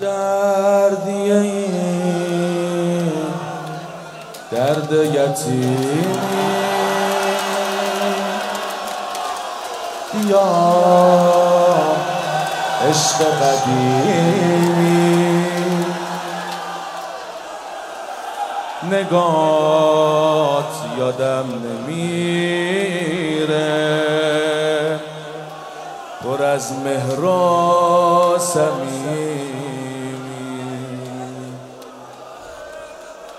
دردیه درد یتیمی یا عشق قدیمی. نگات یادم نمیره. پر از مهر و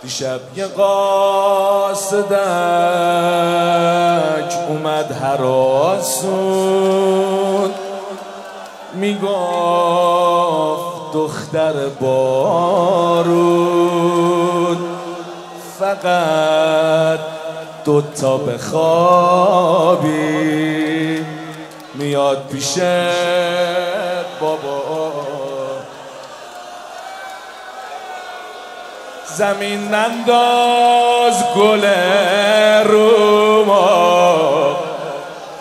دیشب یه قاصدک اومد هراسون می‌گفت دختر بارون. فقط دوتا بخوابی میاد پیش زمین ننداز گل رو ما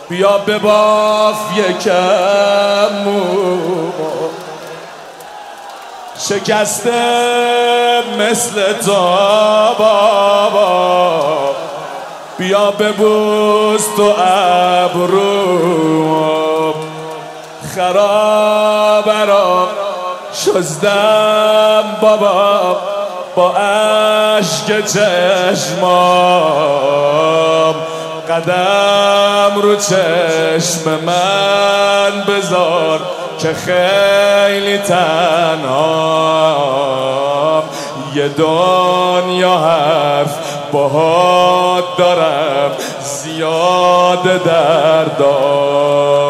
بیا بباف یکم مو شکسته مثل تو بابا. بیا ببوس تو ابرو. خراب را شزدم بابا. با عشق چشمام قدم رو چشم من بذار که خیلی تنهام. یه دنیا حرف باهات دارم زیاد دردام.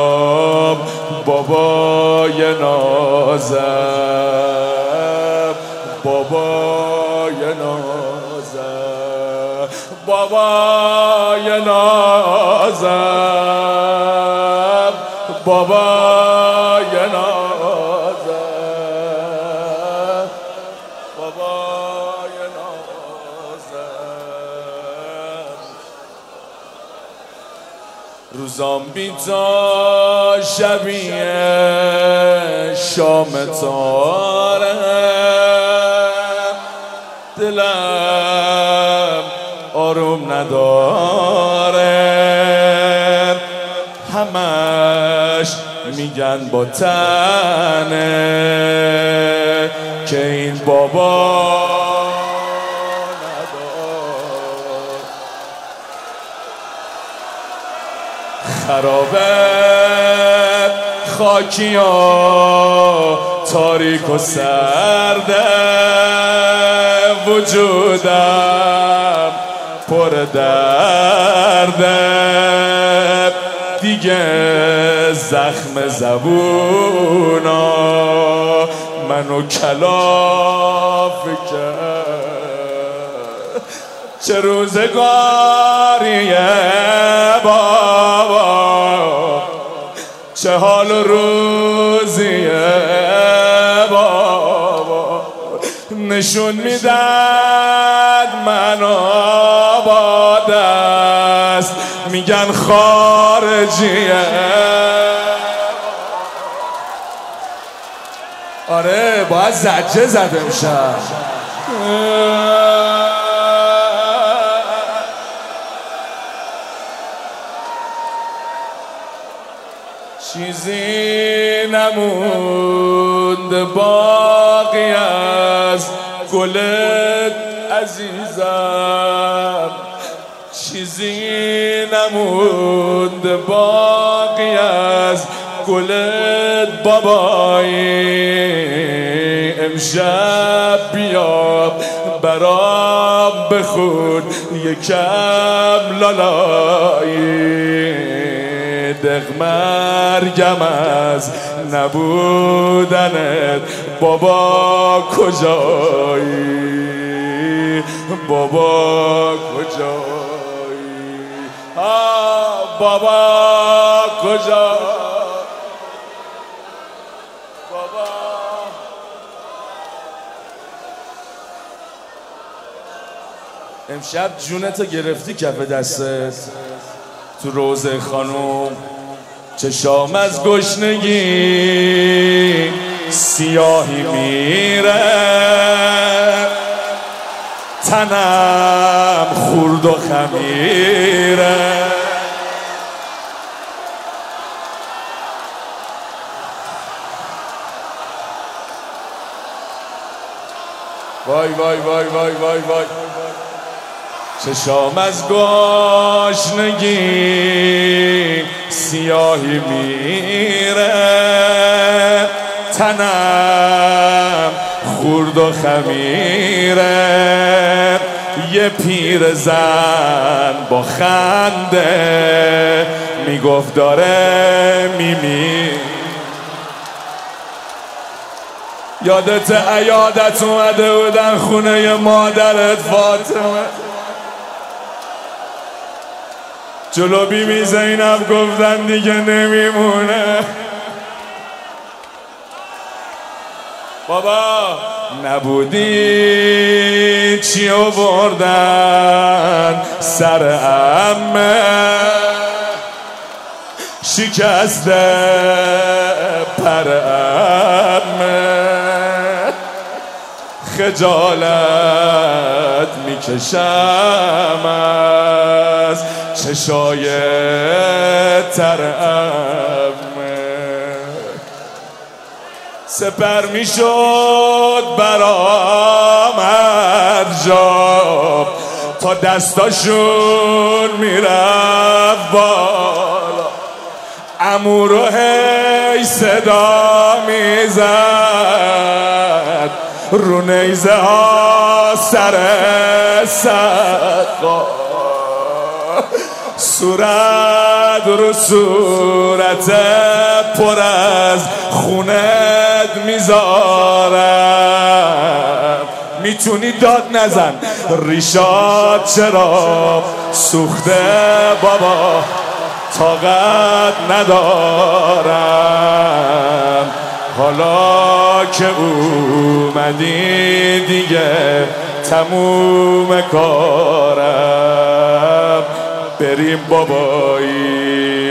بابای نازم. بابای نازم بابای نازم بابای نازم. روزام بیتا شبیه شام تاره. دلم آروم نداره. همش میگن با تنه که این بابا خرابه خاکی و تاریک و سرده. وجودم پر درده. دیگه زخم زبونا. منو کلاف کرد. چه روزگاریه بابا. چه حال روزیه نشون میدد منو با دست میگن خارجیه آره باید زجه زده میشم چیزی نموند باقی از گلت عزیزم چیزی نموند باقی از گلت بابایی امشب بیا برام بخون یکم لالایی. دق مرگم از نبودنت. بابا کجایی؟ بابا کجایی؟ بابا کجا؟ بابا. امشب جونتو گرفتی کف دستت. تو روزه خانوم چشام از گشنگی سیاهی میره. تنم خورد و خمیره. وای وای وای وای وای وای. چشام از گاشنگی سیاهی میره. تنم خورد و خمیره. یه پیر زن با خنده می‌گفت داره میمی. یادت عیادت اومده بودن خونه مادرت فاطمه. جلو بیبی زینب گفتن دیگه نمیمونه. بابا. نبودی چی بردن سر امه شکسته پر امه خجالت می‌کشم. چشای ترم سپر می‌شد برام هر جا. تا دستاشون می‌رفت بالا. امو رو هی صدا می‌زد. رو نیزه ها سر سقا. صورت رو صورت پر از خونت می‌ذارم. می‌تونی داد نزن. ریشات چرا سوخته بابا؟ طاقت ندارم. حالا که اومدی دیگه تموم کارم. بریم بابایی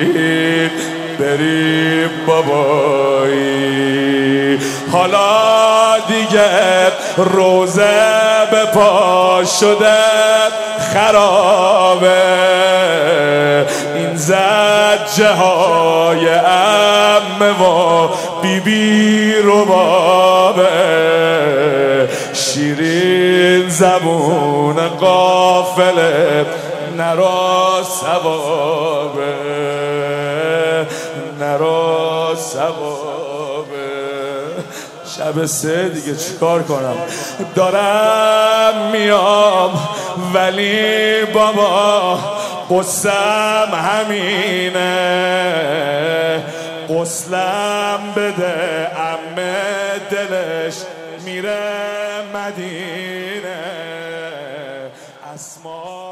بریم بابایی. حالا دیگه روزه به پا شده خرابه. این زجه های امه و بیبی رو بابه. شیرین زبون قافله. نرا سوابه نرا سوابه شب سه دیگه چیکار کنم؟ دارم میام ولی بابا قصم همینه. قسلم بده امه دلش میره مدینه. اسما بریز